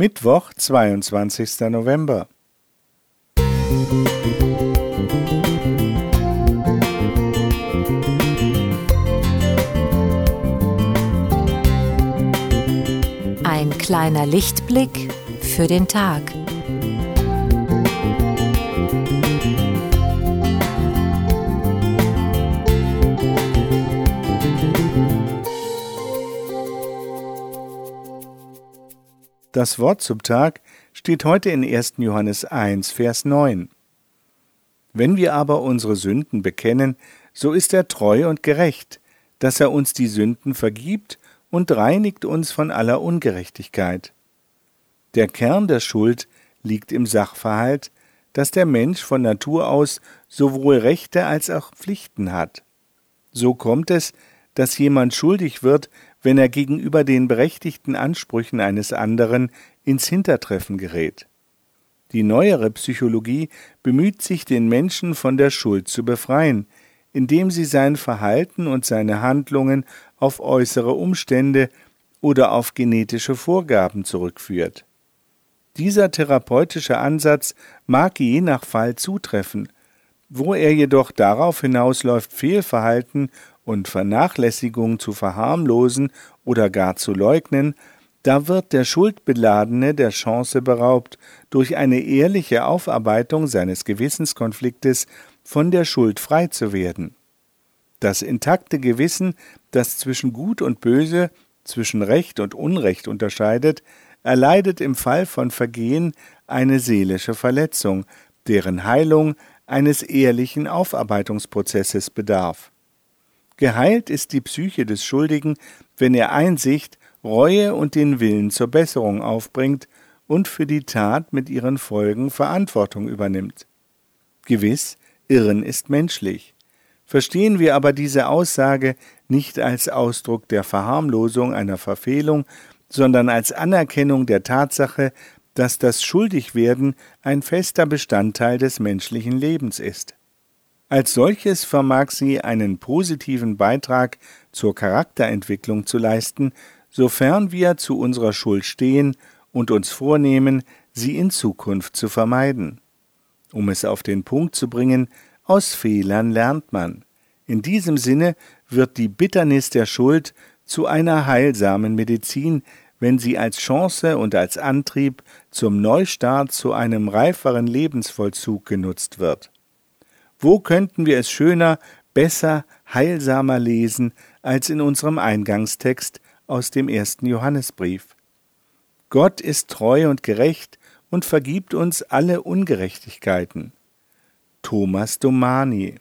Mittwoch, 22. November. Ein kleiner Lichtblick für den Tag. Das Wort zum Tag steht heute in 1. Johannes 1, Vers 9. Wenn wir aber unsere Sünden bekennen, so ist er treu und gerecht, dass er uns die Sünden vergibt und reinigt uns von aller Ungerechtigkeit. Der Kern der Schuld liegt im Sachverhalt, dass der Mensch von Natur aus sowohl Rechte als auch Pflichten hat. So kommt es, dass jemand schuldig wird, wenn er gegenüber den berechtigten Ansprüchen eines anderen ins Hintertreffen gerät. Die neuere Psychologie bemüht sich, den Menschen von der Schuld zu befreien, indem sie sein Verhalten und seine Handlungen auf äußere Umstände oder auf genetische Vorgaben zurückführt. Dieser therapeutische Ansatz mag je nach Fall zutreffen, wo er jedoch darauf hinausläuft, Fehlverhalten und Vernachlässigung zu verharmlosen oder gar zu leugnen, da wird der Schuldbeladene der Chance beraubt, durch eine ehrliche Aufarbeitung seines Gewissenskonfliktes von der Schuld frei zu werden. Das intakte Gewissen, das zwischen Gut und Böse, zwischen Recht und Unrecht unterscheidet, erleidet im Fall von Vergehen eine seelische Verletzung, deren Heilung eines ehrlichen Aufarbeitungsprozesses bedarf. Geheilt ist die Psyche des Schuldigen, wenn er Einsicht, Reue und den Willen zur Besserung aufbringt und für die Tat mit ihren Folgen Verantwortung übernimmt. Gewiss, Irren ist menschlich. Verstehen wir aber diese Aussage nicht als Ausdruck der Verharmlosung einer Verfehlung, sondern als Anerkennung der Tatsache, dass das Schuldigwerden ein fester Bestandteil des menschlichen Lebens ist. Als solches vermag sie einen positiven Beitrag zur Charakterentwicklung zu leisten, sofern wir zu unserer Schuld stehen und uns vornehmen, sie in Zukunft zu vermeiden. Um es auf den Punkt zu bringen, aus Fehlern lernt man. In diesem Sinne wird die Bitternis der Schuld zu einer heilsamen Medizin, wenn sie als Chance und als Antrieb zum Neustart zu einem reiferen Lebensvollzug genutzt wird. Wo könnten wir es schöner, besser, heilsamer lesen als in unserem Eingangstext aus dem ersten Johannesbrief? Gott ist treu und gerecht und vergibt uns alle Ungerechtigkeiten. Thomas Domani